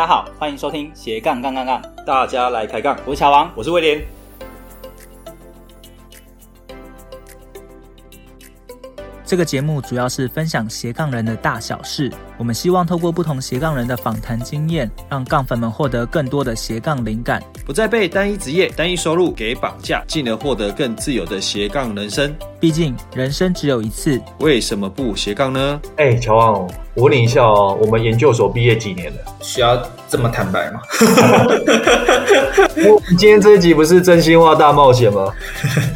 大家好，欢迎收听斜杠杠杠杠，大家来开杠。我是小王，我是威廉。这个节目主要是分享斜杠人的大小事。我们希望透过不同斜杠人的访谈经验，让杠粉们获得更多的斜杠灵感，不再被单一职业、单一收入给绑架，进而获得更自由的斜杠人生。毕竟人生只有一次，为什么不斜杠呢？哎，乔王，我问你一下哦，我们研究所毕业几年了？需要这么坦白吗？我今天这一集不是真心话大冒险吗？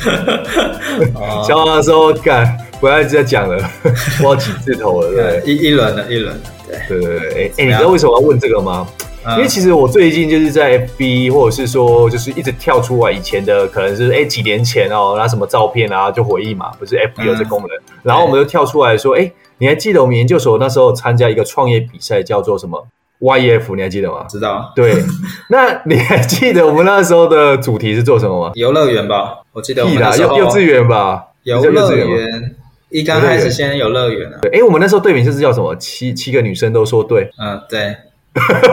乔王说干。不要一直在讲了，我几字头了，对，一一轮了，一轮了，对对对对，哎哎，你知道为什么要问这个吗？因为其实我最近就是在 FB，或者是说就是一直跳出来以前的，可能是哎几年前哦，那什么照片啊，就回忆嘛，不是 FB 有这功能，然后我们就跳出来说，哎，你还记得我们研究所那时候参加一个创业比赛，叫做什么 YF？你还记得吗？知道。对，那你还记得我们那时候的主题是做什么吗？游乐园吧，我记得幼稚园吧，游乐园。一刚开始先有乐园了，对，哎，我们那时候队名就是叫什么？七七个女生都说对，嗯，对，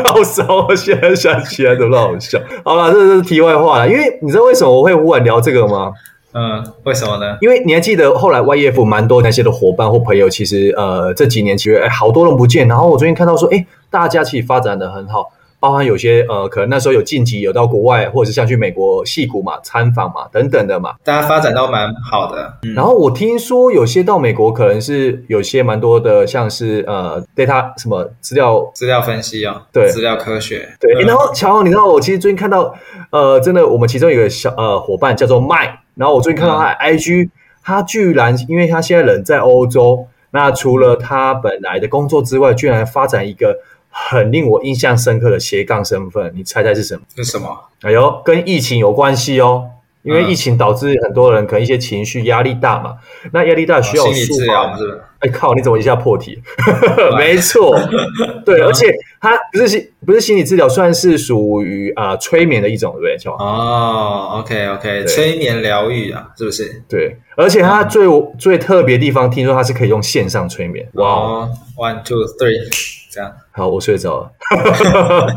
好骚，我现在想起来都好笑。好了，这这是题外话了，因为你知道为什么我会忽然聊这个吗？嗯，为什么呢？因为你还记得后来 YF 蛮多那些的伙伴或朋友，其实呃这几年其实哎好多人不见，然后我最近看到说，哎，大家其实发展的很好。包含有些呃，可能那时候有晋级，有到国外，或者是像去美国戏谷嘛参访嘛等等的嘛，大家发展都蛮好的。嗯、然后我听说有些到美国，可能是有些蛮多的，像是呃 data 什么资料资料分析啊、哦，对，资料科学。对，嗯、然后乔，你知道我其实最近看到呃，真的我们其中有一个小呃伙伴叫做麦，然后我最近看到他 IG，、嗯、他居然因为他现在人在欧洲，那除了他本来的工作之外，居然发展一个。很令我印象深刻的斜杠身份，你猜猜是什么？是什么？哎呦，跟疫情有关系哦，因为疫情导致很多人可能一些情绪压力大嘛，那压力大需要心理治疗是不是？哎靠，你怎么一下破题？没错，对，而且它不是心不是心理治疗，算是属于啊催眠的一种，对不对？哦，OK OK，催眠疗愈啊，是不是？对，而且它最最特别的地方，听说它是可以用线上催眠。哇，One Two Three。这样好，我睡着了。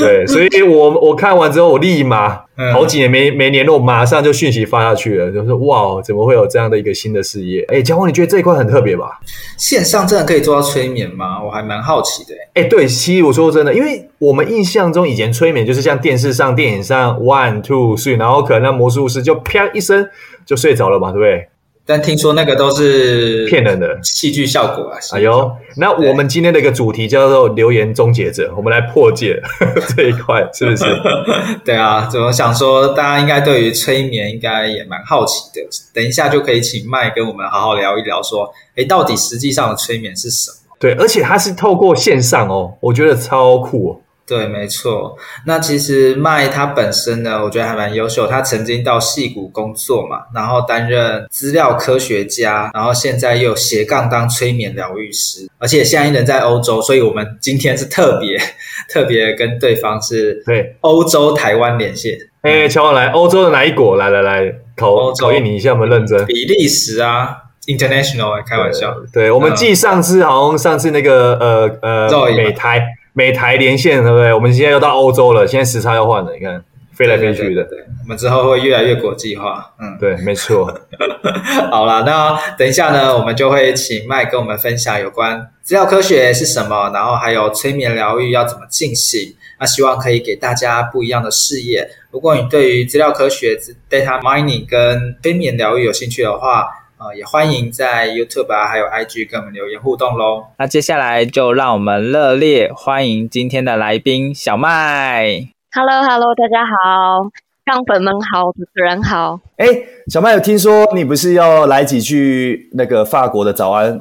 对，所以我我看完之后，我立马好几年没没联络，马上就讯息发下去了，就是哇，怎么会有这样的一个新的事业？哎，江宏，你觉得这一块很特别吧？线上真的可以做到催眠吗？我还蛮好奇的。哎，对，其实我说真的，因为我们印象中以前催眠就是像电视上、电影上 one two three，然后可能那魔术师就啪一声就睡着了嘛，对不对？但听说那个都是骗人的戏剧效果啊！哎呦，那我们今天的一个主题叫做“留言终结者”，我们来破解 这一块，是不是？对啊，怎么想说，大家应该对于催眠应该也蛮好奇的。等一下就可以请麦跟我们好好聊一聊，说，诶，到底实际上的催眠是什么？对，而且它是透过线上哦，我觉得超酷哦。对，没错。那其实麦他本身呢，我觉得还蛮优秀。他曾经到戏谷工作嘛，然后担任资料科学家，然后现在又斜杠当催眠疗愈师，而且现在人在欧洲，所以我们今天是特别 特别跟对方是对欧洲台湾连线。哎，乔王来，欧洲的哪一国？来来来，考考验你一下，有没有认真？比利时啊，International，开玩笑。对，对我们继上次好像上次那个呃呃美台。美台连线，对不对？我们现在又到欧洲了，现在时差要换了，你看飞来飞去的。对，对，对，我们之后会越来越国际化。嗯，对，没错。好了，那等一下呢，我们就会请麦跟我们分享有关资料科学是什么，然后还有催眠疗愈要怎么进行。那希望可以给大家不一样的视野。如果你对于资料科学、data mining 跟催眠疗愈有兴趣的话，也欢迎在 YouTube 啊，还有 IG 跟我们留言互动喽。那接下来就让我们热烈欢迎今天的来宾小麦。Hello，Hello，hello, 大家好，杠粉们好，主持人好。哎，小麦有听说你不是要来几句那个法国的早安？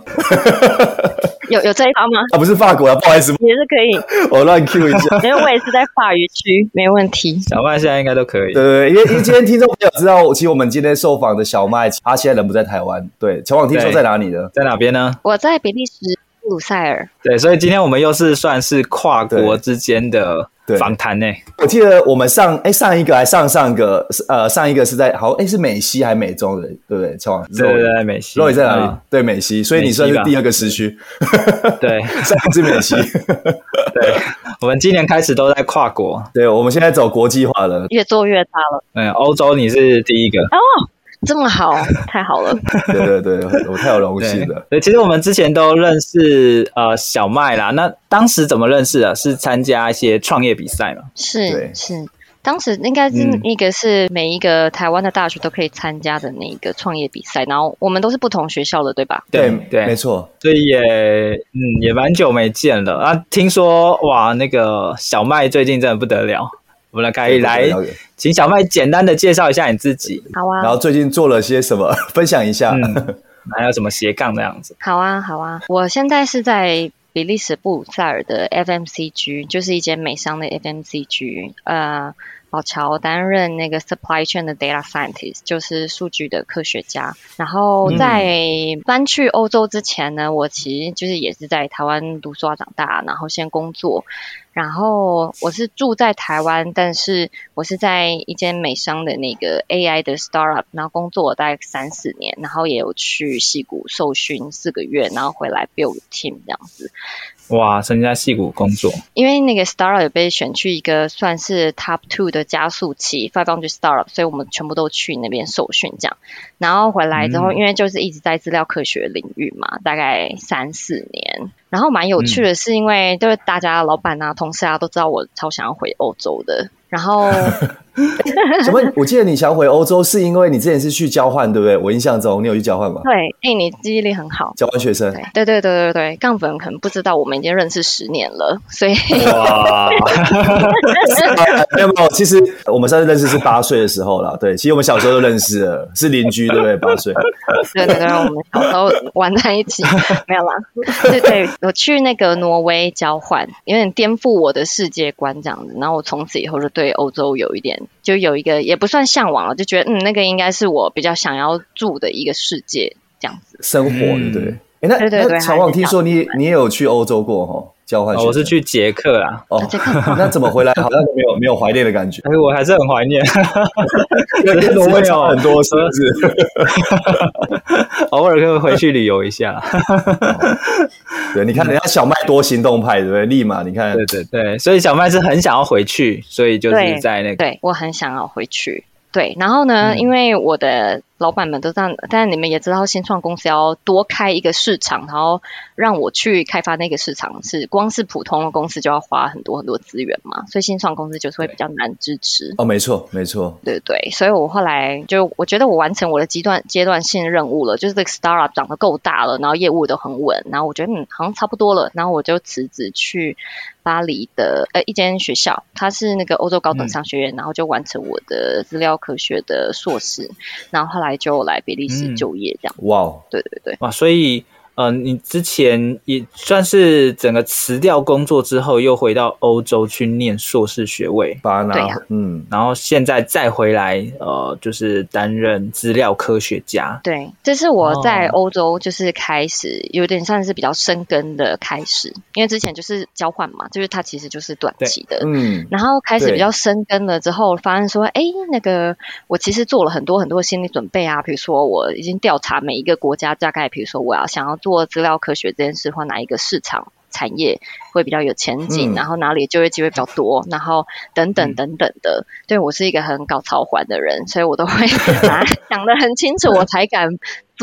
有有这一趴吗？啊，不是法国啊，不好意思，也是可以。我乱 Q 一下，因为我也是在法语区，没问题。小麦现在应该都可以。对对，因为因为今天听众朋友知道，其实我们今天受访的小麦，他现在人不在台湾。对，乔王听说在哪里呢？在哪边呢？我在比利时布鲁塞尔。对，所以今天我们又是算是跨国之间的对访谈呢。我记得我们上哎上一个还上上个呃上一个是在好哎是美西还是美中的对不对？乔王对对对，美西。肉也在哪里？对美西，所以你算是第二个时区。对，上一次美西。对，我们今年开始都在跨国。对，我们现在走国际化了，越做越大了。嗯，欧洲你是第一个哦。这么好，太好了！对对对，我太有荣幸了。对，其实我们之前都认识呃小麦啦。那当时怎么认识的？是参加一些创业比赛嘛？是是，当时应该是那个是每一个台湾的大学都可以参加的那个创业比赛，然后我们都是不同学校的，对吧？对对，对没错。所以也嗯也蛮久没见了啊。听说哇，那个小麦最近真的不得了。我们来可以来，请小麦简单的介绍一下你自己。好啊。然后最近做了些什么，分享一下。嗯，还有什么斜杠的样子？好啊，好啊。我现在是在比利时布鲁塞尔的 FMCG，就是一间美商的 FMCG。呃，宝侨担任那个 supply chain 的 data scientist，就是数据的科学家。然后在搬去欧洲之前呢，我其实就是也是在台湾读书啊长大，然后先工作。然后我是住在台湾，但是我是在一间美商的那个 AI 的 startup，然后工作了大概三四年，然后也有去戏谷受训四个月，然后回来 build team 这样子。哇，曾经在矽谷工作，因为那个 startup 被选去一个算是 top two 的加速器，five hundred startup，所以我们全部都去那边受训这样。然后回来之后，嗯、因为就是一直在资料科学领域嘛，大概三四年。然后蛮有趣的是，因为就是大家老板啊、同事啊都知道我超想要回欧洲的。然后，什么？我记得你想回欧洲，是因为你之前是去交换，对不对？我印象中你有去交换吗？对，哎，你记忆力很好。交换学生。对对对对对，杠粉可能不知道，我们已经认识十年了，所以。哇！没有没有，其实我们上次认识是八岁的时候啦。对，其实我们小时候就认识了，是邻居，对不对？八岁。对对对，我们小时候玩在一起，没有啦。对对，我去那个挪威交换，有点颠覆我的世界观这样子，然后我从此以后就。对欧洲有一点，就有一个也不算向往了，就觉得嗯，那个应该是我比较想要住的一个世界，这样子生活，对不对？哎，那那乔王，听说你你也有去欧洲过哈？交换学，我是去捷克啦。哦，那怎么回来好像没有没有怀念的感觉？哎，我还是很怀念，跟挪威差很多，是不是？偶尔可以回去旅游一下。对，你看人家小麦多行动派，对不对？立马你看，对对对，所以小麦是很想要回去，所以就是在那个，对，我很想要回去。对，然后呢，因为我的。老板们都这样，但是你们也知道，新创公司要多开一个市场，然后让我去开发那个市场，是光是普通的公司就要花很多很多资源嘛，所以新创公司就是会比较难支持。哦，没错，没错，对对，所以我后来就我觉得我完成我的阶段阶段性任务了，就是这个 startup 长得够大了，然后业务都很稳，然后我觉得嗯好像差不多了，然后我就辞职去巴黎的呃一间学校，它是那个欧洲高等商学院，嗯、然后就完成我的资料科学的硕士，然后后来。就来比利时就业这样。哇哦，对对对，哇，所以。呃，你之前也算是整个辞掉工作之后，又回到欧洲去念硕士学位，巴拿，对呀，嗯，然后现在再回来，呃，就是担任资料科学家。对，这是我在欧洲就是开始有点算是比较生根的开始，因为之前就是交换嘛，就是它其实就是短期的，嗯，然后开始比较生根了之后，发现说，哎，那个我其实做了很多很多心理准备啊，比如说我已经调查每一个国家，大概比如说我要想要。做资料科学这件事，或哪一个市场产业会比较有前景，嗯、然后哪里就业机会比较多，然后等等等等的。对，我是一个很搞潮环的人，所以我都会 想得很清楚，我才敢。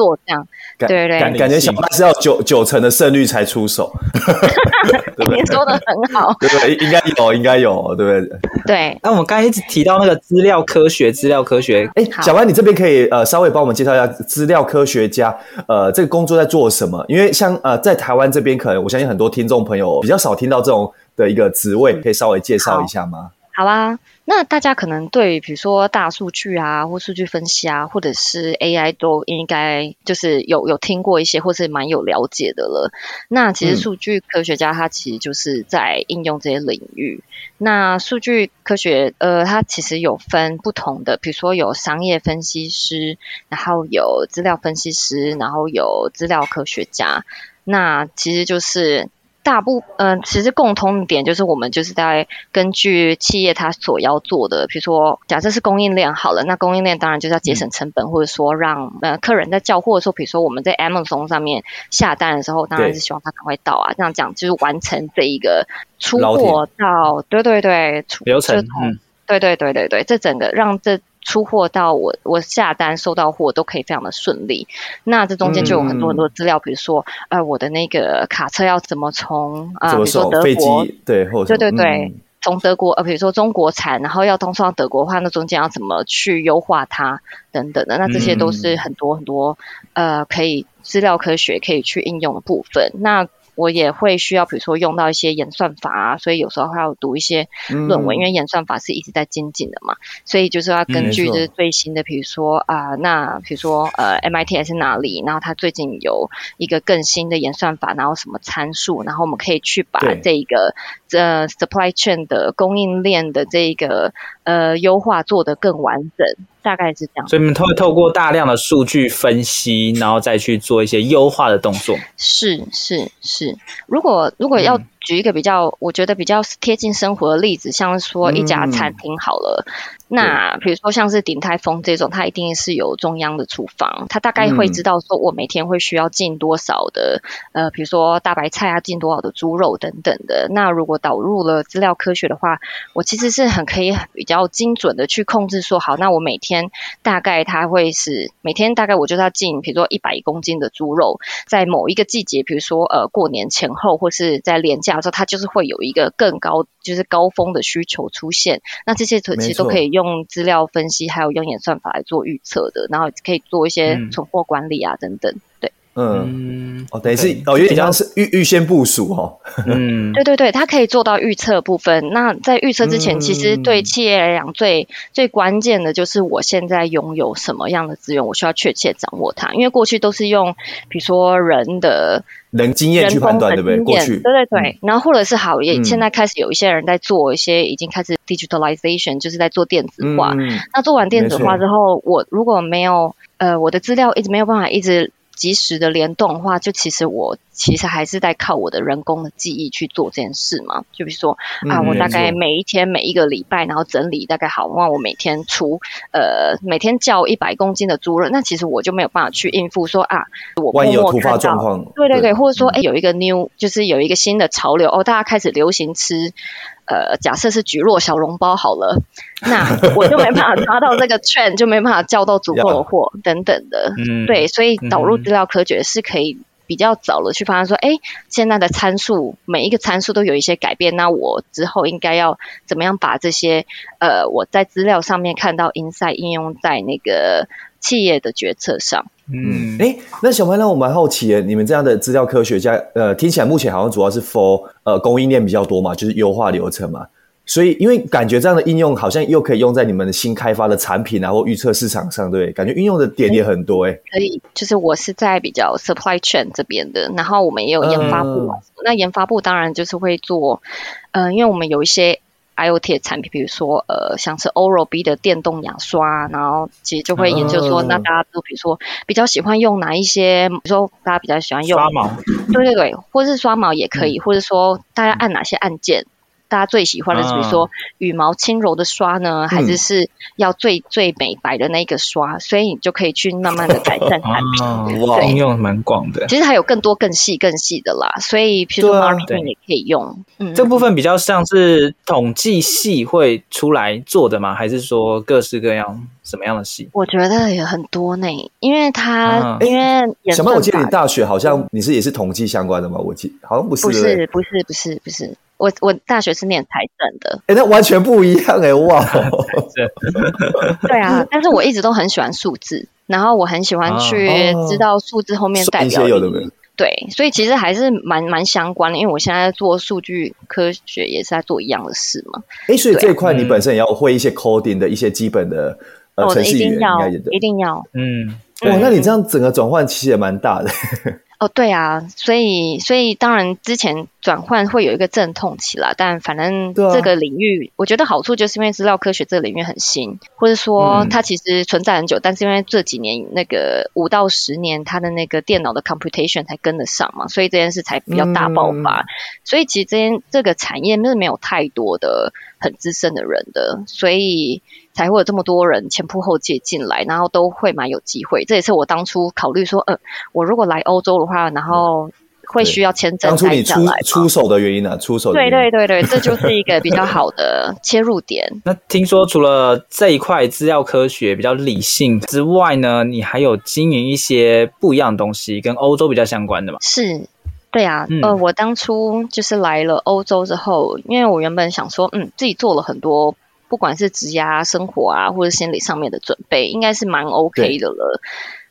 做这样，对对对，感感觉小麦是要九九成的胜率才出手，对对你说的很好，对不对？应该有，应该有，对不对？对。那我们刚才一直提到那个资料科学，资料科学，哎，小麦，你这边可以呃稍微帮我们介绍一下资料科学家呃这个工作在做什么？因为像呃在台湾这边，可能我相信很多听众朋友比较少听到这种的一个职位，可以稍微介绍一下吗？好啊，那大家可能对比如说大数据啊，或数据分析啊，或者是 AI 都应该就是有有听过一些，或是蛮有了解的了。那其实数据科学家他其实就是在应用这些领域。嗯、那数据科学呃，它其实有分不同的，比如说有商业分析师，然后有资料分析师，然后有资料科学家。那其实就是。大部嗯、呃，其实共通点就是我们就是在根据企业它所要做的，比如说假设是供应链好了，那供应链当然就是要节省成本，嗯、或者说让呃客人在叫货的时候，比如说我们在 Amazon 上面下单的时候，当然是希望它赶快到啊，这样讲就是完成这一个出货到，对对对，流程，嗯，对对对对对，这整个让这。出货到我我下单收到货都可以非常的顺利，那这中间就有很多很多资料，嗯、比如说呃我的那个卡车要怎么从啊、呃，比如说德国对，对对对，从、嗯、德国呃比如说中国产，然后要通送到德国的话，那中间要怎么去优化它等等的，那这些都是很多很多呃可以资料科学可以去应用的部分。那我也会需要，比如说用到一些演算法啊，所以有时候还要读一些论文，嗯、因为演算法是一直在精进的嘛，所以就是要根据就是最新的，比如说啊、那比如说呃，MIT 是哪里，然后它最近有一个更新的演算法，然后什么参数，然后我们可以去把这一个这 supply chain 的供应链的这一个呃优化做得更完整。大概是这样，所以你们透透过大量的数据分析，然后再去做一些优化的动作。是是是，如果如果要举一个比较，嗯、我觉得比较贴近生活的例子，像是说一家餐厅好了。嗯那比如说像是鼎泰丰这种，它一定是有中央的厨房，它大概会知道说我每天会需要进多少的，嗯、呃，比如说大白菜啊，进多少的猪肉等等的。那如果导入了资料科学的话，我其实是很可以比较精准的去控制说，好，那我每天大概它会是每天大概我就要进，比如说一百公斤的猪肉，在某一个季节，比如说呃过年前后或是在连假的时候，它就是会有一个更高就是高峰的需求出现。那这些其实都可以用。资料分析，还有用演算法来做预测的，然后可以做一些存货管理啊，等等。对，嗯，哦，等于是哦，有点像是预预先部署哦。嗯，对对对，它可以做到预测部分。那在预测之前，其实对企业来讲，最最关键的就是我现在拥有什么样的资源，我需要确切掌握它。因为过去都是用，比如说人的。人经验去判断，对不对？过去，对对对。然后或者是好，也现在开始有一些人在做一些，已经开始 digitalization，就是在做电子化。那做完电子化之后，我如果没有呃，我的资料一直没有办法一直。及时的联动的话，就其实我其实还是在靠我的人工的记忆去做这件事嘛。就比如说啊，我大概每一天每一个礼拜，然后整理大概好，那我每天出呃每天叫一百公斤的猪肉，那其实我就没有办法去应付说啊，我万一有突发状况，对对对，或者说哎有一个 new 就是有一个新的潮流哦，大家开始流行吃。呃，假设是蒟蒻小笼包好了，那我就没办法抓到这个 trend，就没办法叫到足够的货等等的。嗯，对，所以导入资料科学是可以比较早的去发现说，哎、嗯，现在的参数每一个参数都有一些改变，那我之后应该要怎么样把这些呃我在资料上面看到 insight 应用在那个企业的决策上。嗯，哎，那小麦，那我蛮好奇耶，你们这样的资料科学家，呃，听起来目前好像主要是 for 呃供应链比较多嘛，就是优化流程嘛。所以，因为感觉这样的应用好像又可以用在你们的新开发的产品啊，或预测市场上，对，感觉运用的点也很多哎。可以，就是我是在比较 supply chain 这边的，然后我们也有研发部，嗯、那研发部当然就是会做，嗯、呃，因为我们有一些。IoT 的产品，比如说呃，像是 Oral-B 的电动牙刷，然后其实就会研究说，那大家都比如说比较喜欢用哪一些，比如说大家比较喜欢用刷毛，对对对，或是刷毛也可以，嗯、或者说大家按哪些按键。大家最喜欢的是，比如说羽毛轻柔的刷呢，还是是要最最美白的那个刷？所以你就可以去慢慢的改善产品。哇，应用蛮广的。其实还有更多更细更细的啦，所以譬如说 marketing 也可以用。嗯，这部分比较像是统计系会出来做的吗？还是说各式各样什么样的系？我觉得也很多呢，因为他因为小麦，我记得你大学好像你是也是统计相关的吗？我记好像不是，不是，不是，不是，不是。我我大学是念财政的，哎、欸，那完全不一样哎、欸，哇！对啊，但是我一直都很喜欢数字，然后我很喜欢去知道数字后面代表的、没有、对，所以其实还是蛮蛮相关的，因为我现在做数据科学也是在做一样的事嘛。哎、欸，所以这一块你本身也要会一些 coding 的一些基本的、嗯、呃程序员应该也一定要，嗯，哇，那你这样整个转换其实也蛮大的。哦，对啊，所以所以当然之前转换会有一个阵痛期啦，但反正这个领域，啊、我觉得好处就是因为资料科学这个领域很新，或者说它其实存在很久，嗯、但是因为这几年那个五到十年，它的那个电脑的 computation 才跟得上嘛，所以这件事才比较大爆发。嗯、所以其实这件这个产业是没有太多的很资深的人的，所以。才会有这么多人前仆后继进来，然后都会蛮有机会。这也是我当初考虑说，呃，我如果来欧洲的话，然后会需要签证。当初你出出手的原因呢、啊？出手的原因。对对对对，这就是一个比较好的切入点。那听说除了这一块资料科学比较理性之外呢，你还有经营一些不一样的东西，跟欧洲比较相关的吗？是，对啊，嗯、呃，我当初就是来了欧洲之后，因为我原本想说，嗯，自己做了很多。不管是职涯生活啊，或者心理上面的准备，应该是蛮 OK 的了。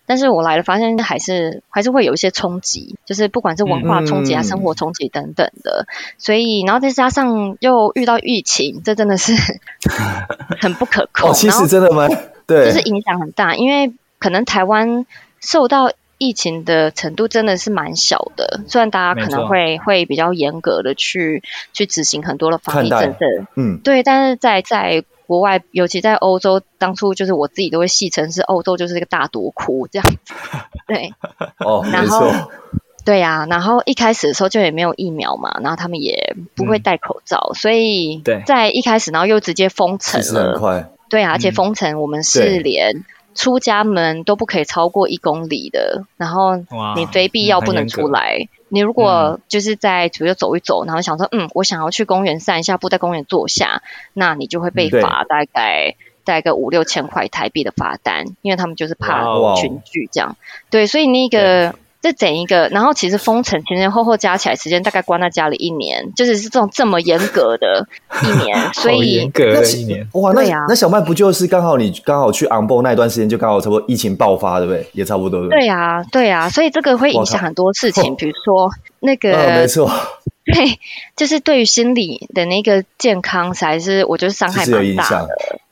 但是我来了，发现还是还是会有一些冲击，就是不管是文化冲击啊、嗯、生活冲击等等的。所以，然后再加上又遇到疫情，这真的是 很不可控。哦，其实真的吗？对，就是影响很大，因为可能台湾受到。疫情的程度真的是蛮小的，虽然大家可能会会比较严格的去去执行很多的防疫政策，嗯，对，但是在在国外，尤其在欧洲，当初就是我自己都会戏称是欧洲就是一个大毒窟这样子，对，哦，然后对呀、啊，然后一开始的时候就也没有疫苗嘛，然后他们也不会戴口罩，嗯、所以在一开始，然后又直接封城了，对啊，而且封城我们是连。出家门都不可以超过一公里的，然后你非必要不能出来。你如果就是在比如走一走，然后想说，嗯，我想要去公园散一下步，在公园坐下，那你就会被罚大概大概个五六千块台币的罚单，因为他们就是怕群聚这样。对，所以那个。这整一个，然后其实封城前前后后加起来时间大概关在家里一年，就是是这种这么严格的一年，所以严格的一年哇，那那小麦不就是刚好你刚好去昂博那一段时间就刚好差不多疫情爆发对不对？也差不多对。对呀，对呀，所以这个会影响很多事情，比如说那个，没错，对，就是对于心理的那个健康才是我觉得伤害蛮大的，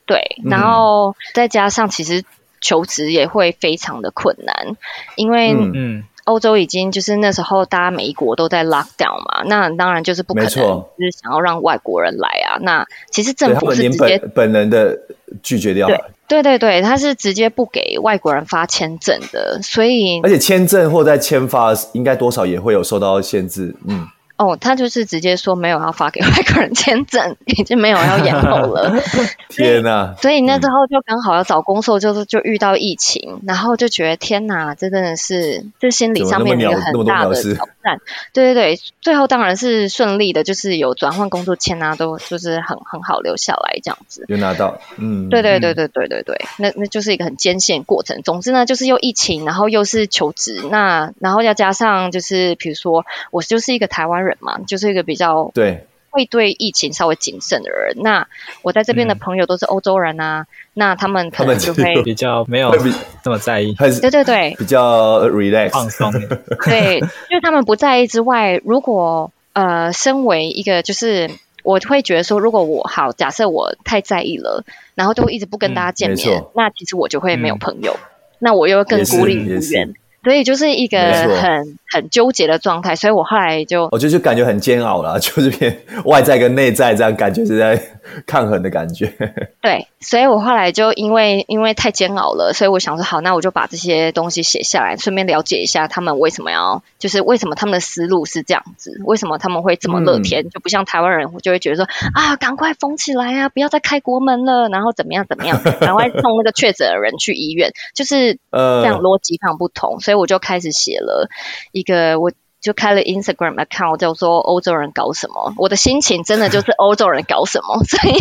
对，然后再加上其实求职也会非常的困难，因为嗯。欧洲已经就是那时候，大家每一国都在 lock down 嘛，那当然就是不可能，就是想要让外国人来啊。那其实政府是直接本，本人的拒绝掉。对对对对，他是直接不给外国人发签证的，所以而且签证或在签发应该多少也会有受到限制，嗯。哦，他就是直接说没有要发给外国人签证，已经没有要延后了。天哪！所以那时候就刚好要找工作，就是就遇到疫情，嗯、然后就觉得天哪，这真的是这心理上面一个很大的挑战。对对对，最后当然是顺利的，就是有转换工作签啊，都就是很很好留下来这样子。有拿到，嗯，对对对对对对对，嗯、那那就是一个很艰险过程。总之呢，就是又疫情，然后又是求职，那然后要加上就是比如说我就是一个台湾人。嘛，就是一个比较对会对疫情稍微谨慎的人。那我在这边的朋友都是欧洲人啊，嗯、那他们可能就会比较没有这么在意。对对对，比较 relax 放松。对，因为他们不在意之外，如果呃，身为一个就是我会觉得说，如果我好，假设我太在意了，然后就会一直不跟大家见面，嗯、那其实我就会没有朋友，嗯、那我又更孤立无援。所以就是一个很很纠结的状态，所以我后来就我就就感觉很煎熬了，就是偏外在跟内在这样感觉是在抗衡的感觉。对，所以我后来就因为因为太煎熬了，所以我想说好，那我就把这些东西写下来，顺便了解一下他们为什么要，就是为什么他们的思路是这样子，为什么他们会这么乐天，嗯、就不像台湾人我就会觉得说啊，赶快封起来啊，不要再开国门了，然后怎么样怎么样，赶快送那个确诊的人去医院，就是 呃这样逻辑上不同，所以。我就开始写了一个，我就开了 Instagram account，叫做“欧洲人搞什么”。我的心情真的就是欧洲人搞什么，所以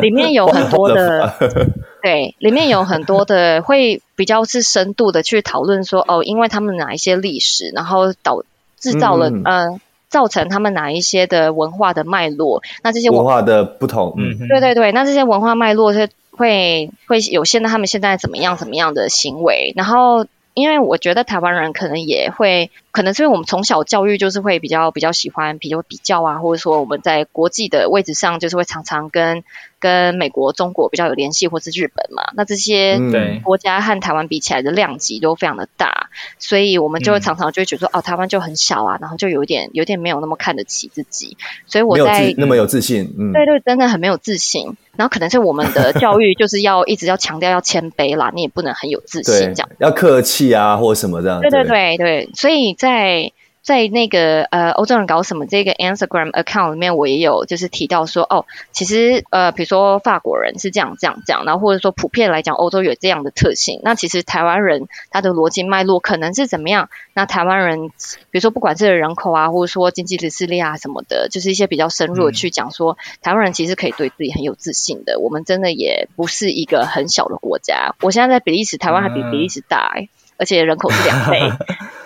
里面有很多的，对，里面有很多的会比较是深度的去讨论说，哦，因为他们哪一些历史，然后导制造了，嗯、呃，造成他们哪一些的文化的脉络，那这些文化的不同，嗯，对对对，那这些文化脉络是。会会有现在他们现在怎么样怎么样的行为，然后因为我觉得台湾人可能也会可能是因为我们从小教育就是会比较比较喜欢比较比较啊，或者说我们在国际的位置上就是会常常跟跟美国、中国比较有联系，或是日本嘛。那这些国家和台湾比起来的量级都非常的大，所以我们就会常常就会觉得说，哦，台湾就很小啊，然后就有点有点没有那么看得起自己。所以我在那么有自信，嗯，对对，真的很没有自信。然后可能是我们的教育就是要 一直要强调要谦卑啦，你也不能很有自信这样，要客气啊或什么这样。对对对对，所以在在那个呃欧洲人搞什么这个 Instagram account 里面，我也有就是提到说哦，其实呃比如说法国人是这样这样这样，然后或者说普遍来讲欧洲有这样的特性，那其实台湾人他的逻辑脉络可能是怎么样？那台湾人比如说不管是人口啊，或者说经济的实力啊什么的，就是一些比较深入的去讲说，嗯、台湾人其实可以对自己很有自信的，我们真的也不是一个很小的国家。我现在在比利时，台湾还比比利时大，欸，而且人口是两倍。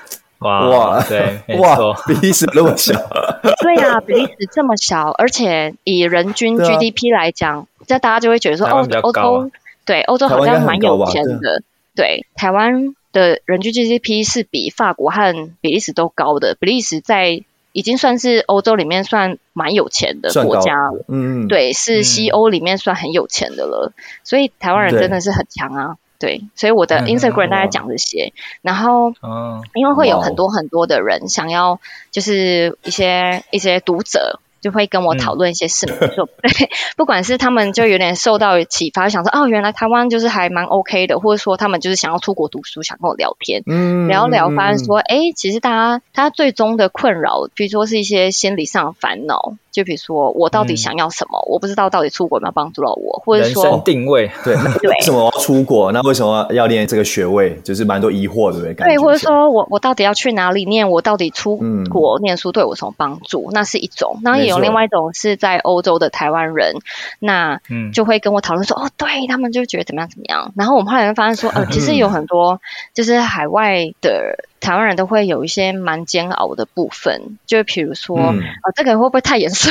哇哇，对，哇，比利时那么小，对呀、啊，比利时这么小，而且以人均 GDP 来讲，这、啊、大家就会觉得说，哦欧洲对欧洲好像蛮有钱的，对，台湾的人均 GDP 是比法国和比利时都高的，比利时在已经算是欧洲里面算蛮有钱的国家了，嗯，对，是西欧里面算很有钱的了，嗯、所以台湾人真的是很强啊。对，所以我的 Instagram 大概讲这些，嗯、然后，嗯因为会有很多很多的人想要，就是一些一些读者。就会跟我讨论一些事情，说、嗯、对，不管是他们就有点受到启发，想说哦，原来台湾就是还蛮 OK 的，或者说他们就是想要出国读书，想跟我聊天，嗯，聊聊，发现说，哎，其实大家他最终的困扰，比如说是一些心理上的烦恼，就比如说我到底想要什么，嗯、我不知道到底出国有没有帮助到我，或者说定位，对，对，为什么要出国？那为什么要念这个学位？就是蛮多疑惑对不，对，对，或者说我我到底要去哪里念？我到底出国念书对我有什么帮助？嗯、那是一种，那也有。另外一种是在欧洲的台湾人，那就会跟我讨论说，嗯、哦，对他们就觉得怎么样怎么样。然后我们后来会发现说，呃，其实有很多就是海外的台湾人都会有一些蛮煎熬的部分，就比如说，啊、嗯哦，这个会不会太严肃？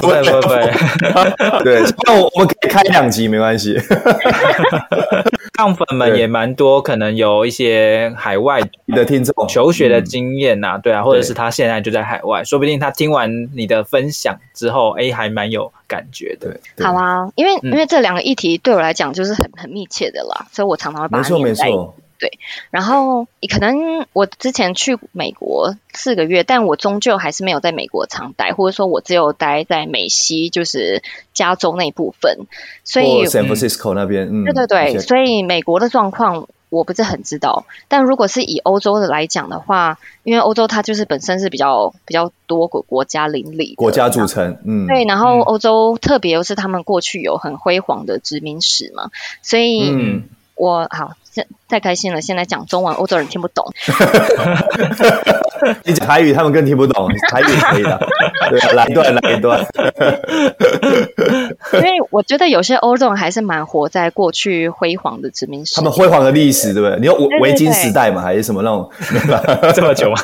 不会不会，对，那我我们可以开两集没关系。杠粉们也蛮多，可能有一些海外的听众求学的经验呐、啊，对啊，或者是他现在就在海外，说不定他听完你的分享之后，哎，还蛮有感觉的。好啊，因为因为这两个议题对我来讲就是很很密切的啦，所以我常常会把它连在一起。没错没错。对，然后可能我之前去美国四个月，但我终究还是没有在美国常待，或者说我只有待在美西，就是加州那一部分。所以 San Francisco 那边，嗯，对对对，所以美国的状况我不是很知道。但如果是以欧洲的来讲的话，因为欧洲它就是本身是比较比较多国国家邻里国家组成，嗯，对，然后欧洲特别又是他们过去有很辉煌的殖民史嘛，所以嗯。我好，现太开心了。现在讲中文，欧洲人听不懂。你讲台语，他们更听不懂。台语可以的，对，来一段，来一段。因为我觉得有些欧洲人还是蛮活在过去辉煌的殖民史。他们辉煌的历史，对不对？你有维京时代嘛？还是什么那种？这么久吗？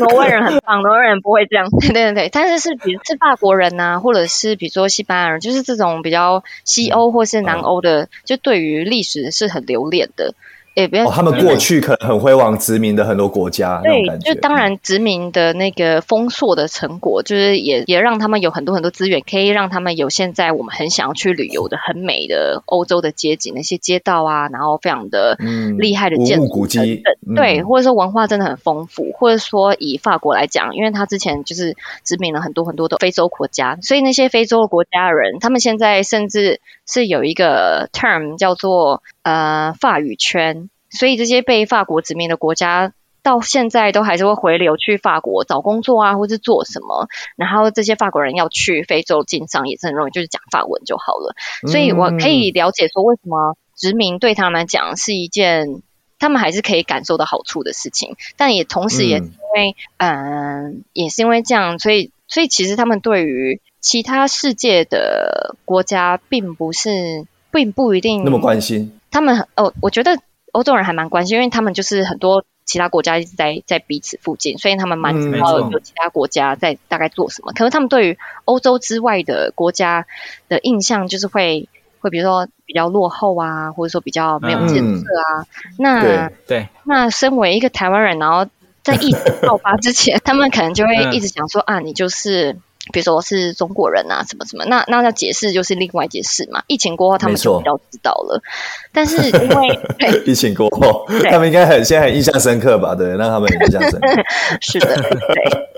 挪威人很棒，挪威人不会这样。对对对，但是是比如是法国人呐、啊，或者是比如说西班牙人，就是这种比较西欧或是南欧的，嗯、就对于历史是很留恋的。也不要、哦，他们过去可能很辉煌，殖民的很多国家，对，就当然殖民的那个丰硕的成果，就是也也让他们有很多很多资源，可以让他们有现在我们很想要去旅游的很美的欧洲的街景，那些街道啊，然后非常的厉害的建筑、嗯、古迹，对，或者说文化真的很丰富，或者说以法国来讲，因为他之前就是殖民了很多很多的非洲国家，所以那些非洲国家的人，他们现在甚至是有一个 term 叫做呃法语圈。所以这些被法国殖民的国家，到现在都还是会回流去法国找工作啊，或是做什么。然后这些法国人要去非洲经商也是很容易，就是讲法文就好了。所以我可以了解说，为什么殖民对他们来讲是一件他们还是可以感受到好处的事情。但也同时也是因为，嗯、呃，也是因为这样，所以所以其实他们对于其他世界的国家，并不是并不一定那么关心。他们哦，我觉得。欧洲人还蛮关心，因为他们就是很多其他国家一直在在彼此附近，所以他们蛮知道有其他国家在大概做什么。嗯、可是他们对于欧洲之外的国家的印象，就是会会比如说比较落后啊，或者说比较没有建设啊。嗯、那对，对，那身为一个台湾人，然后在疫情爆发之前，他们可能就会一直想说啊，你就是。比如说是中国人啊，什么什么，那那要解释就是另外一件事嘛。疫情过后，他们就比较知道了。但是因为 疫情过后，他们应该很现在很印象深刻吧？对，让他们印象深刻。是的，对。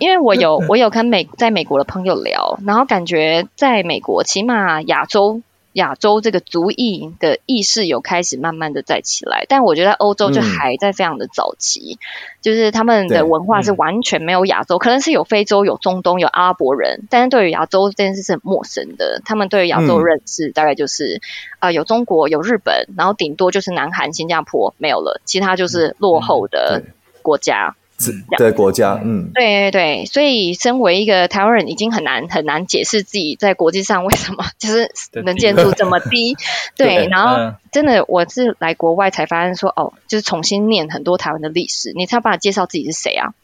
因为我有我有跟美在美国的朋友聊，然后感觉在美国，起码亚洲。亚洲这个族裔的意识有开始慢慢的在起来，但我觉得欧洲就还在非常的早期，嗯、就是他们的文化是完全没有亚洲，可能是有非洲、有中东、有阿拉伯人，但是对于亚洲这件事是很陌生的。他们对于亚洲认识大概就是啊、嗯呃，有中国、有日本，然后顶多就是南韩、新加坡没有了，其他就是落后的国家。嗯的国家，嗯，对对对，所以身为一个台湾人，已经很难很难解释自己在国际上为什么 就是能见度这么低。对，然后真的我是来国外才发现说，哦，就是重新念很多台湾的历史，你才有办法介绍自己是谁啊？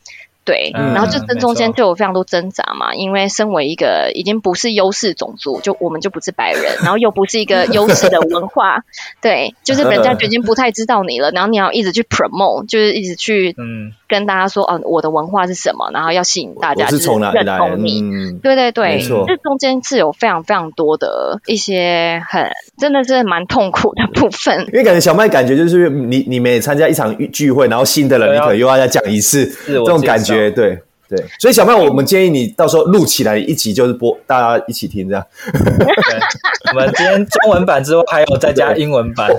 对，然后就这中间就有非常多挣扎嘛，因为身为一个已经不是优势种族，就我们就不是白人，然后又不是一个优势的文化，对，就是人家就已经不太知道你了，然后你要一直去 promote，就是一直去跟大家说，哦，我的文化是什么，然后要吸引大家就是认同你，对对对，这中间是有非常非常多的一些很真的是蛮痛苦的部分，因为感觉小麦感觉就是你你每参加一场聚会，然后新的人你可能又要再讲一次这种感觉。对对，所以小麦，我们建议你到时候录起来一集，就是播大家一起听这样。我们今天中文版之后还有再加英文版，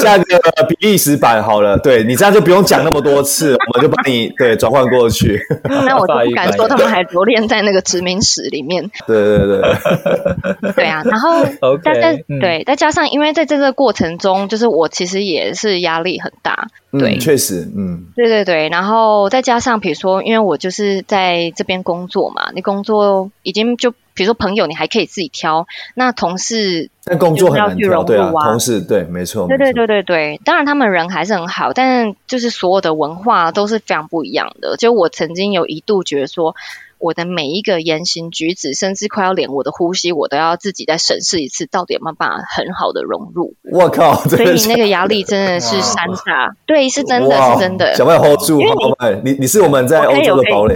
加个比利时版好了。对，你这样就不用讲那么多次，我们就帮你对转换过去。那我就不敢说他们还留恋在那个殖民史里面。对对对对，对啊。然后 大家对，再加上因为在这个过程中，就是我其实也是压力很大。对，嗯、确实，嗯，对对对，然后再加上比如说，因为我就是在这边工作嘛，你工作已经就比如说朋友，你还可以自己挑，那同事但工作很难挑，对啊，同事对，没错，对对对对对，当然他们人还是很好，但就是所有的文化都是非常不一样的。就我曾经有一度觉得说。我的每一个言行举止，甚至快要连我的呼吸，我都要自己再审视一次，到底有没有办法很好的融入。我靠！所以那个压力真的是山大，对，是真的是真的。小麦 hold 住，你你是我们在欧洲的堡垒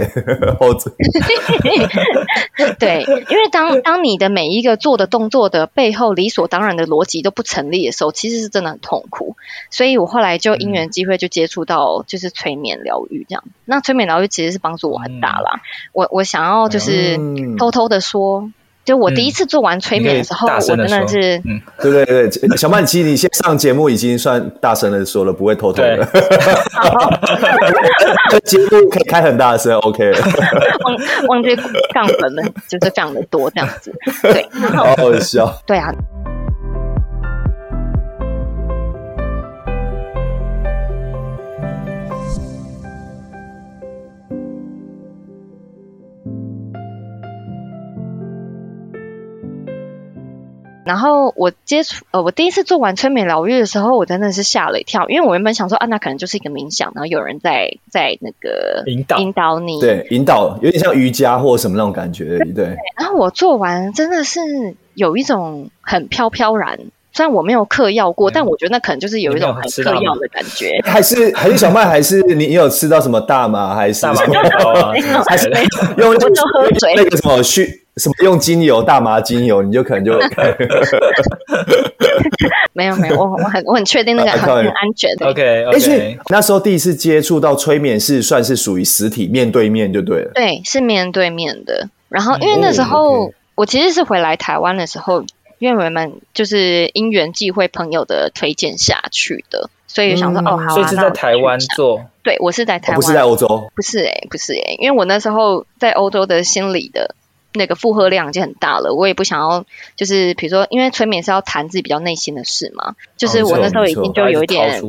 ，hold 住。对，因为当当你的每一个做的动作的背后理所当然的逻辑都不成立的时候，其实是真的很痛苦。所以我后来就因缘机会就接触到就是催眠疗愈这样。那催眠疗愈其实是帮助我很大啦。我。我想要就是偷偷的说，嗯、就我第一次做完催眠的时候，嗯、我真的是，嗯、对对对，小曼，其实你先上节目已经算大声的说了，不会偷偷的。节目可以开很大声，OK。了。忘忘记杠粉了，就是非常的多这样子，对，好好笑，对啊。然后我接触呃，我第一次做完催眠疗愈的时候，我真的是吓了一跳，因为我原本想说啊，那可能就是一个冥想，然后有人在在那个引导引导你，对，引导有点像瑜伽或什么那种感觉，对。然后我做完真的是有一种很飘飘然，虽然我没有嗑药过，嗯、但我觉得那可能就是有一种很嗑药的感觉。还是还是小麦，还是你你有吃到什么大麻还是什么？还是用我就喝水那个什么去。什么用精油大麻精油，你就可能就 没有没有，我我很我很确定那个 很很安全的。OK OK，那时候第一次接触到催眠是算是属于实体面对面就对了。对，是面对面的。然后因为那时候我其实是回来台湾的时候，因为我们就是因缘际会朋友的推荐下去的，所以想说哦，好，所以是在台湾做。对，我是在台湾，不是在欧洲。不是哎，不是哎，因为我那时候在欧洲的心理的。那个负荷量已经很大了，我也不想要，就是比如说，因为催眠是要谈自己比较内心的事嘛，就是我那时候已经就有一点，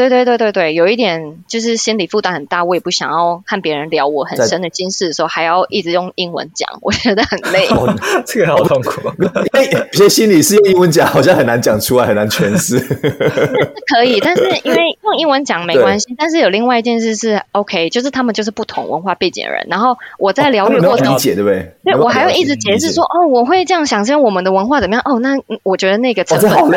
对对对对对，有一点就是心理负担很大，我也不想要和别人聊我很深的心事的时候，还要一直用英文讲，我觉得很累。这个好痛苦，因为有些心理是用英文讲，好像很难讲出来，很难诠释。是 可以，但是因为用英文讲没关系，但是有另外一件事是 OK，就是他们就是不同文化背景的人，然后我在疗愈过程中，理解对不对？对我。还要一直解释说哦，我会这样想，因为我们的文化怎么样？哦，那我觉得那个成本太高，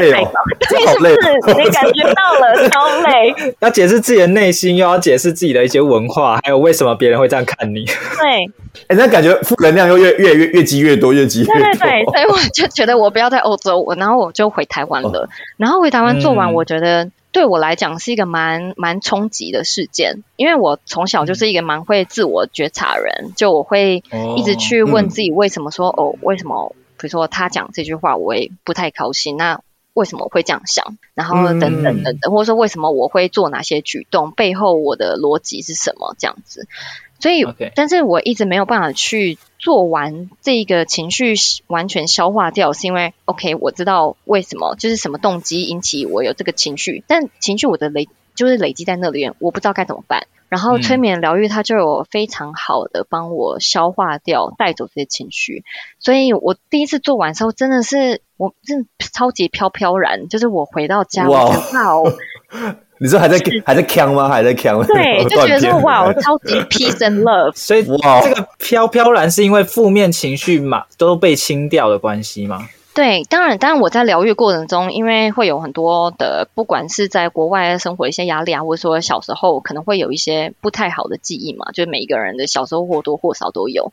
对，是不是？你感觉到了，超累。对，要解释自己的内心，又要解释自己的一些文化，还有为什么别人会这样看你。对，哎，那感觉负能量又越越越越积越多，越积越多。对对对，所以我就觉得我不要在欧洲，我然后我就回台湾了。哦、然后回台湾做完，我觉得对我来讲是一个蛮蛮冲击的事件，因为我从小就是一个蛮会自我觉察人，就我会一直去问自己为什么说哦，哦，为什么，比如说他讲这句话，我也不太高兴，那。为什么我会这样想？然后等等等等，嗯、或者说为什么我会做哪些举动？背后我的逻辑是什么？这样子，所以但是我一直没有办法去做完这个情绪完全消化掉，是因为 OK，我知道为什么，就是什么动机引起我有这个情绪，但情绪我的累就是累积在那里，我不知道该怎么办。然后催眠疗愈它就有非常好的帮我消化掉、带走这些情绪，所以我第一次做完之后，真的是我真的超级飘飘然，就是我回到家，哇哦，你说还在是 还在呛吗？还在呛？对，就觉得说哇，超级 peace and love。所以哇，这个飘飘然是因为负面情绪嘛都被清掉的关系吗？对，当然，当然，我在疗愈过程中，因为会有很多的，不管是在国外生活一些压力啊，或者说小时候可能会有一些不太好的记忆嘛，就是每一个人的小时候或多或少都有。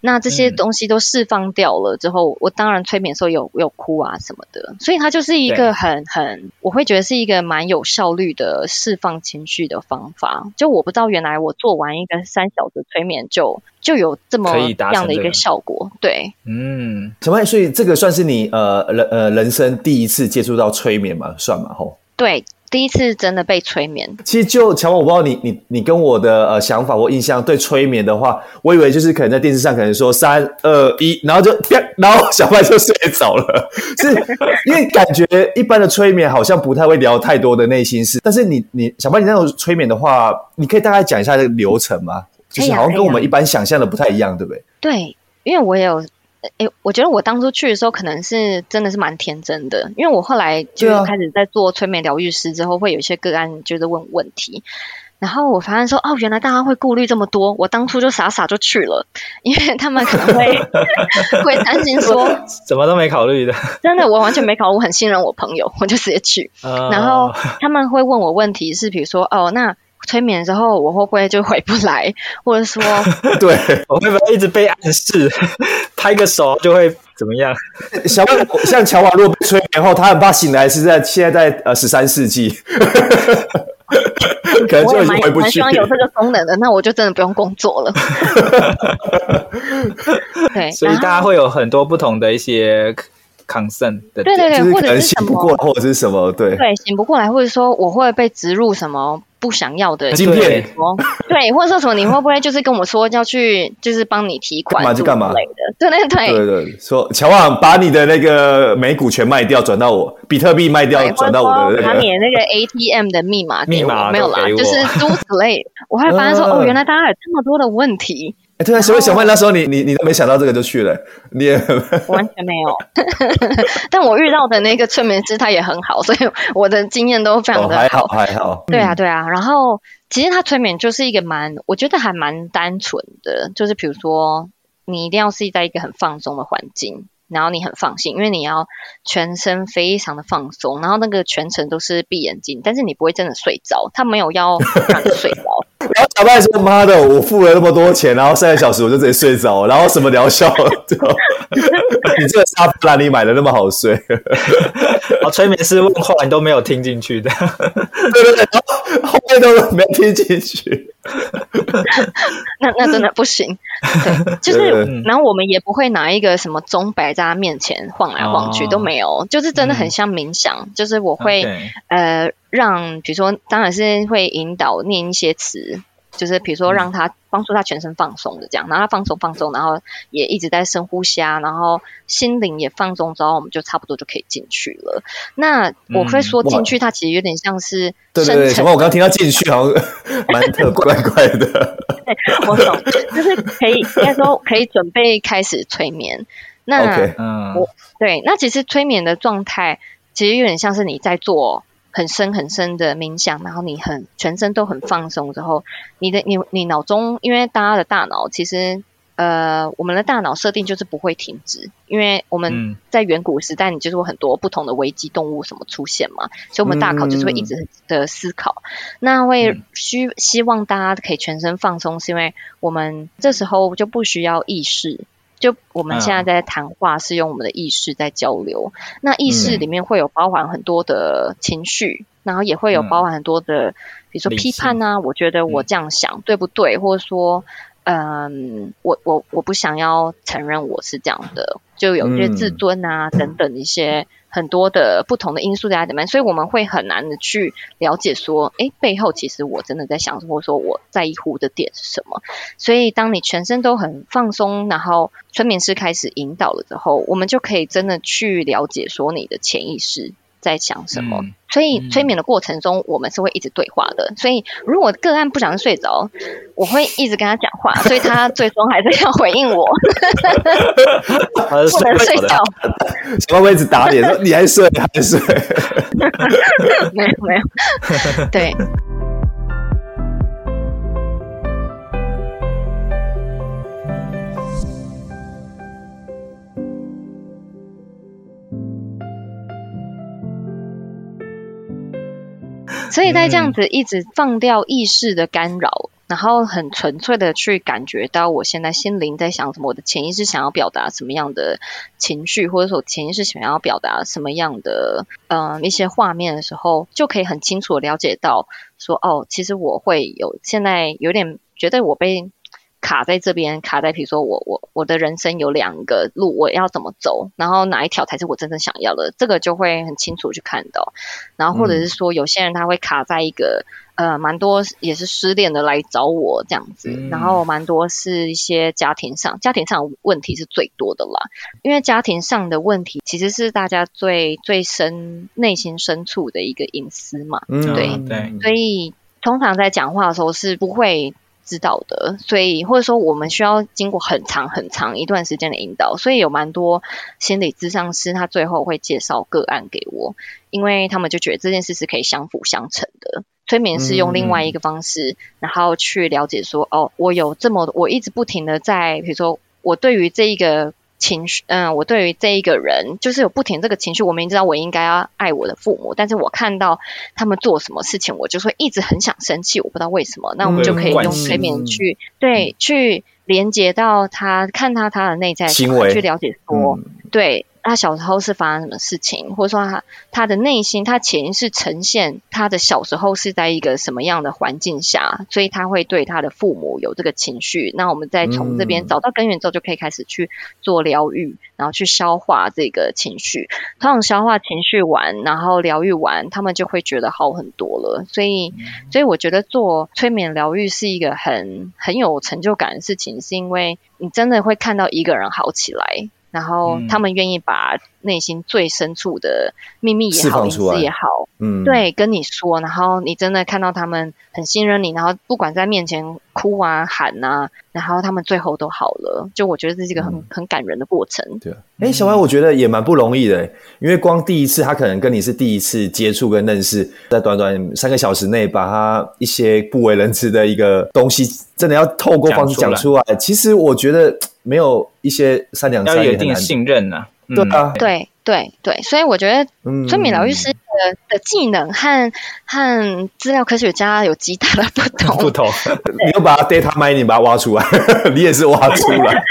那这些东西都释放掉了之后，嗯、我当然催眠的时候有有哭啊什么的，所以它就是一个很很，我会觉得是一个蛮有效率的释放情绪的方法。就我不知道原来我做完一个三小时催眠就就有这么样的一个效果。对，嗯，小麦，所以这个算是你呃人呃人生第一次接触到催眠嘛？算嘛？吼，对。第一次真的被催眠，其实就乔王，我不知道你你你跟我的呃想法或印象，对催眠的话，我以为就是可能在电视上可能说三二一，然后就然后小麦就睡着了，是因为感觉一般的催眠好像不太会聊太多的内心事，但是你你小麦你那种催眠的话，你可以大概讲一下这个流程吗？就是好像跟我们一般想象的不太一样，对不对？对，因为我也有。哎，我觉得我当初去的时候，可能是真的是蛮天真的，因为我后来就开始在做催眠疗愈师之后，会有一些个案就是问问题，然后我发现说，哦，原来大家会顾虑这么多，我当初就傻傻就去了，因为他们可能会 会担心说，什么都没考虑的，真的，我完全没考虑，我很信任我朋友，我就直接去，然后他们会问我问题是，比如说，哦，那。催眠之后，我会不会就回不来？或者说，对，我会不会一直被暗示，拍个手就会怎么样？小像乔瓦，洛被催眠后，他很怕醒来是在现在在呃十三世纪，可能就已经回不去。蛮希望有这个功能的，那我就真的不用工作了。对，所以大家会有很多不同的一些。抗肾的，对对对，或者是醒不过，或者是什么，对对，醒不过来，或者说我会被植入什么不想要的晶片，对，或者说什么你会不会就是跟我说要去，就是帮你提款，干嘛？就干嘛，对对对。对对，说乔旺把你的那个美股全卖掉，转到我比特币卖掉，转到我的，把你的那个 ATM 的密码密码没有啦，就是诸此类，我会发现说哦，原来大家有这么多的问题。哎，对啊，所以小慧那时候你你你都没想到这个就去了，你也 完全没有。但我遇到的那个催眠师他也很好，所以我的经验都非常的好，哦、还好还好。对啊对啊，然后其实他催眠就是一个蛮，我觉得还蛮单纯的，就是比如说你一定要是在一个很放松的环境。然后你很放心，因为你要全身非常的放松，然后那个全程都是闭眼睛，但是你不会真的睡着，他没有要让你睡着。然后小麦说：“妈的，我付了那么多钱，然后三个小时我就直接睡着，然后什么疗效？你这个沙发哪里买的那么好睡？”啊，催眠师问话你都没有听进去的，对对对，然后后面都没听进去。那那真的不行，对，就是，然后我们也不会拿一个什么钟摆在他面前晃来晃去，哦、都没有，就是真的很像冥想，嗯、就是我会.呃让，比如说，当然是会引导念一些词。就是比如说让他帮助他全身放松的这样，然后他放松放松，然后也一直在深呼吸啊，然后心灵也放松之后，我们就差不多就可以进去了。那我会说进去，它其实有点像是对对对，什么？我刚刚听到进去好像 蛮特 怪怪的。对，我懂，就是可以应该说可以准备开始催眠。那 Okay, 我对，那其实催眠的状态其实有点像是你在做。很深很深的冥想，然后你很全身都很放松之后，你的你你脑中，因为大家的大脑其实呃，我们的大脑设定就是不会停止，因为我们在远古时代，你就是有很多不同的危机动物什么出现嘛，所以我们大脑就是会一直的思考，那会需希望大家可以全身放松，是因为我们这时候就不需要意识。就我们现在在谈话是用我们的意识在交流，嗯、那意识里面会有包含很多的情绪，嗯、然后也会有包含很多的，比如说批判啊，我觉得我这样想、嗯、对不对？或者说，嗯，我我我不想要承认我是这样的，就有一些自尊啊、嗯、等等一些。很多的不同的因素在里面，所以我们会很难的去了解说，哎，背后其实我真的在想，或者说我在乎的点是什么。所以，当你全身都很放松，然后催眠师开始引导了之后，我们就可以真的去了解说你的潜意识。在想什么？嗯、所以催眠的过程中，我们是会一直对话的。所以如果个案不想睡着，我会一直跟他讲话，所以他最终还是要回应我。不能睡觉，什么位置打脸？你还睡？还睡？没 有没有，对。所以在这样子一直放掉意识的干扰，然后很纯粹的去感觉到我现在心灵在想什么，我的潜意识想要表达什么样的情绪，或者说潜意识想要表达什么样的嗯、呃、一些画面的时候，就可以很清楚的了解到说哦，其实我会有现在有点觉得我被。卡在这边，卡在比如说我我我的人生有两个路，我要怎么走，然后哪一条才是我真正想要的，这个就会很清楚去看到。然后或者是说，有些人他会卡在一个、嗯、呃，蛮多也是失恋的来找我这样子，嗯、然后蛮多是一些家庭上家庭上问题是最多的啦，因为家庭上的问题其实是大家最最深内心深处的一个隐私嘛，嗯、对对，所以通常在讲话的时候是不会。知道的，所以或者说我们需要经过很长很长一段时间的引导，所以有蛮多心理咨商师他最后会介绍个案给我，因为他们就觉得这件事是可以相辅相成的。催眠是用另外一个方式，嗯、然后去了解说，哦，我有这么我一直不停的在，比如说我对于这一个。情绪，嗯，我对于这一个人就是有不停这个情绪。我明知道我应该要爱我的父母，但是我看到他们做什么事情，我就会一直很想生气。我不知道为什么，那我们就可以用催眠去，对，去连接到他，看他他的内在行为，去了解说，嗯、对。他小时候是发生什么事情，或者说他他的内心，他潜意识呈现他的小时候是在一个什么样的环境下，所以他会对他的父母有这个情绪。那我们再从这边找到根源之后，就可以开始去做疗愈，然后去消化这个情绪。通常消化情绪完，然后疗愈完，他们就会觉得好很多了。所以，所以我觉得做催眠疗愈是一个很很有成就感的事情，是因为你真的会看到一个人好起来。然后他们愿意把内心最深处的秘密也好，隐私也好，嗯，对，跟你说。然后你真的看到他们很信任你，然后不管在面前哭啊喊啊，然后他们最后都好了。就我觉得这是一个很、嗯、很感人的过程。对，哎，小歪，我觉得也蛮不容易的，因为光第一次他可能跟你是第一次接触跟认识，在短短三个小时内，把他一些不为人知的一个东西，真的要透过方式讲出来。其实我觉得。没有一些善良，要有一定信任呐、啊。对啊，对对对，所以我觉得催眠疗愈师的、嗯、的技能和和资料科学家有极大的不同。不同，你又把它 data mining 把它挖出来，你也是挖出来。哎，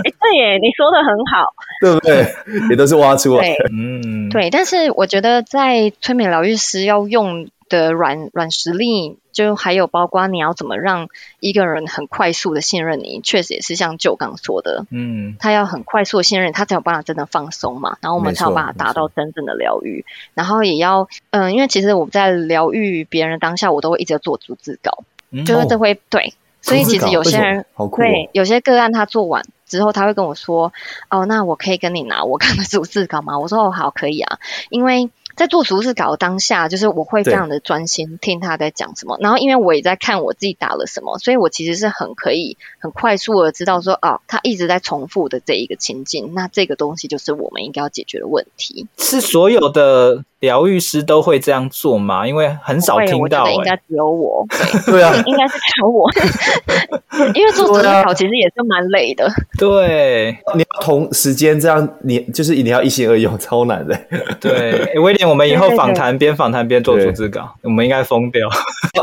对耶，你说的很好，对不对？也都是挖出来。对嗯，对，但是我觉得在催眠疗愈师要用的软软实力，就还有包括你要怎么让一个人很快速的信任你，确实也是像 Joe 刚说的，嗯，他要很快速的信任，他才有办法真的放松嘛，然后我们才有办法达到真正的疗愈，然后也要，嗯，因为其实我在疗愈别人当下，我都会一直做逐字稿，嗯、就是这会对，所以其实有些人对有些个案他做完之后，他会跟我说，哦，那我可以跟你拿我刚的逐字稿吗？我说哦，好，可以啊，因为。在做逐字稿当下，就是我会非常的专心听他在讲什么，然后因为我也在看我自己打了什么，所以我其实是很可以很快速的知道说，哦，他一直在重复的这一个情境，那这个东西就是我们应该要解决的问题。是所有的疗愈师都会这样做吗？因为很少听到、欸。应该只有我。对，啊，应该是只有我。因为做指甲其实也是蛮累的。对，你要同时间这样，你就是你要一心二用，超难的。对，威廉，我们以后访谈边访谈边做逐字稿，我们应该疯掉。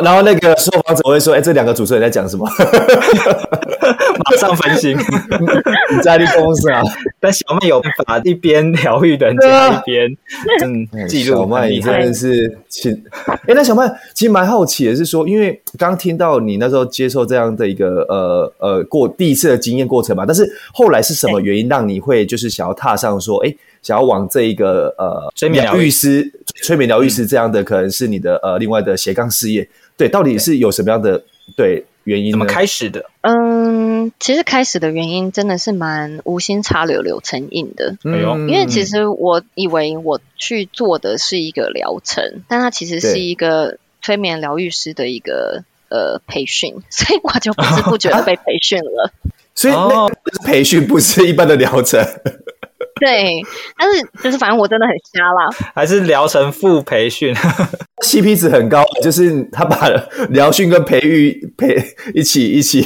然后那个受访者会说：“哎、欸，这两个主持人在讲什么？”马上分心。你在立公司啊？但小妹有办法一边疗愈人家一边嗯记录。小麦，你真的是亲。哎、欸，那小麦其实蛮好奇的是说，因为刚听到你那时候接受这样的一个呃呃过第一次的经验过程嘛，但是后来是什么原因让你会就是想要踏上说，哎、欸，想要往这一个呃催眠疗愈师、催眠疗愈师这样的可能是你的呃另外的斜杠事业？对，到底是有什么样的对原因？怎么开始的？嗯，其实开始的原因真的是蛮无心插柳柳成荫的。哎呦，因为其实我以为我去做的是一个疗程，但它其实是一个催眠疗愈师的一个呃培训，所以我就不知不觉的被培训了。所以那培训不是一般的疗程。对，但是就是反正我真的很瞎啦，还是疗程副培训，CP 值很高，就是他把疗训跟培育培一起一起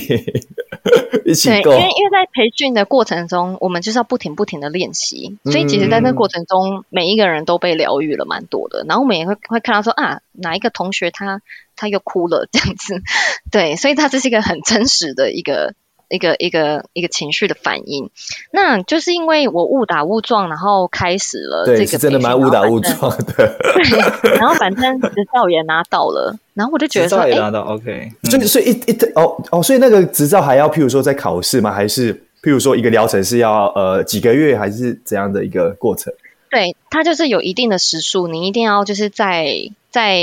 一起对，因为因为在培训的过程中，我们就是要不停不停的练习，所以其实在那过程中，嗯、每一个人都被疗愈了蛮多的。然后我们也会会看到说啊，哪一个同学他他又哭了这样子，对，所以他这是一个很真实的一个。一个一个一个情绪的反应，那就是因为我误打误撞，然后开始了这个，是真的蛮误打误撞的。对，然后反正执照也拿到了，然后我就觉得说，执照也拿到，OK。所以，所以一一哦哦，所以那个执照还要，譬如说在考试吗？还是譬如说一个疗程是要呃几个月，还是怎样的一个过程？对，它就是有一定的时数，你一定要就是在。在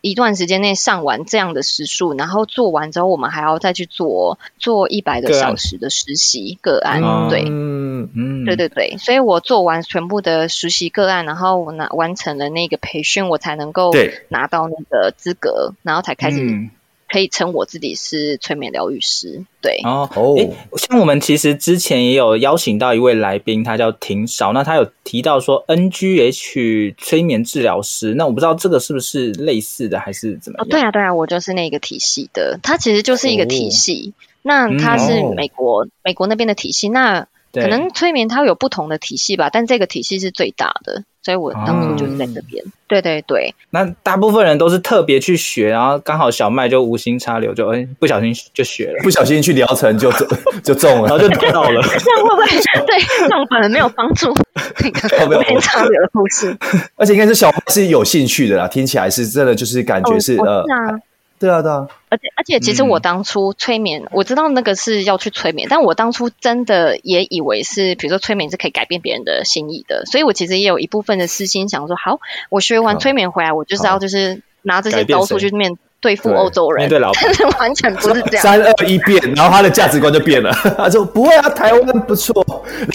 一段时间内上完这样的时数，然后做完之后，我们还要再去做做一百个小时的实习个案。个案对，嗯嗯，对对对，所以我做完全部的实习个案，然后我拿完成了那个培训，我才能够拿到那个资格，然后才开始、嗯。可以称我自己是催眠疗愈师，对哦。诶，像我们其实之前也有邀请到一位来宾，他叫庭少，那他有提到说 NGH 催眠治疗师，那我不知道这个是不是类似的，还是怎么样？哦，对啊，对啊，我就是那个体系的，它其实就是一个体系。哦、那它是美国、嗯哦、美国那边的体系，那可能催眠它有不同的体系吧，但这个体系是最大的。所以我当初就是在这边，嗯、对对对。那大部分人都是特别去学，然后刚好小麦就无心插柳，就哎不小心就学了，不小心去疗程就中就中了，然后就得到了。这样会不会对这种本能没有帮助？那个无心插柳的故事。而且应该是小麦是有兴趣的啦，听起来是真的，就是感觉是、哦、呃。对啊，对啊，而且而且，其实我当初催眠，嗯、我知道那个是要去催眠，但我当初真的也以为是，比如说催眠是可以改变别人的心意的，所以我其实也有一部分的私心想说，好，我学完催眠回来，我就是要就是拿这些招数去面。对付欧洲人，对老但是 完全不是这样。三二一变，然后他的价值观就变了。他说：“不会啊，台湾不错。”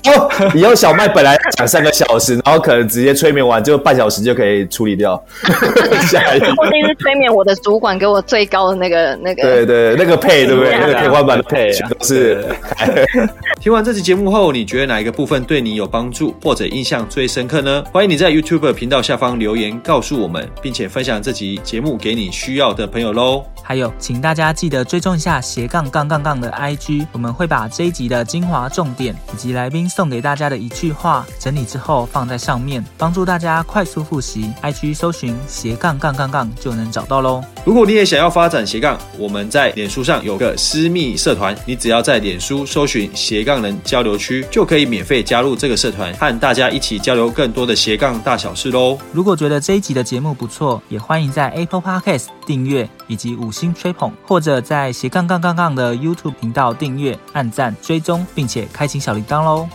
然后以后小麦本来讲三个小时，然后可能直接催眠完就半小时就可以处理掉。下一个，我那是催眠我的主管给我最高的那个那个。对对，那个配对不对？那个天花板的配都是。听完这期节目后，你觉得哪一个部分对你有帮助，或者印象最深刻呢？欢迎你在 YouTube 频道下方留言告诉我们，并且分享这集节目给你需要的朋友喽！还有，请大家记得追踪一下斜杠杠杠杠的 IG，我们会把这一集的精华重点以及来宾送给大家的一句话整理之后放在上面，帮助大家快速复习。IG 搜寻斜杠杠杠杠就能找到喽。如果你也想要发展斜杠，我们在脸书上有个私密社团，你只要在脸书搜寻斜杠人交流区，就可以免费加入这个社团，和大家一起交流更多的斜杠大小事喽。如果觉得这一集的节目不错，也欢迎在 Apple Podcast 订阅以及五星吹捧，或者在斜杠杠杠杠的 YouTube 频道订阅、按赞、追踪，并且开启小铃铛喽。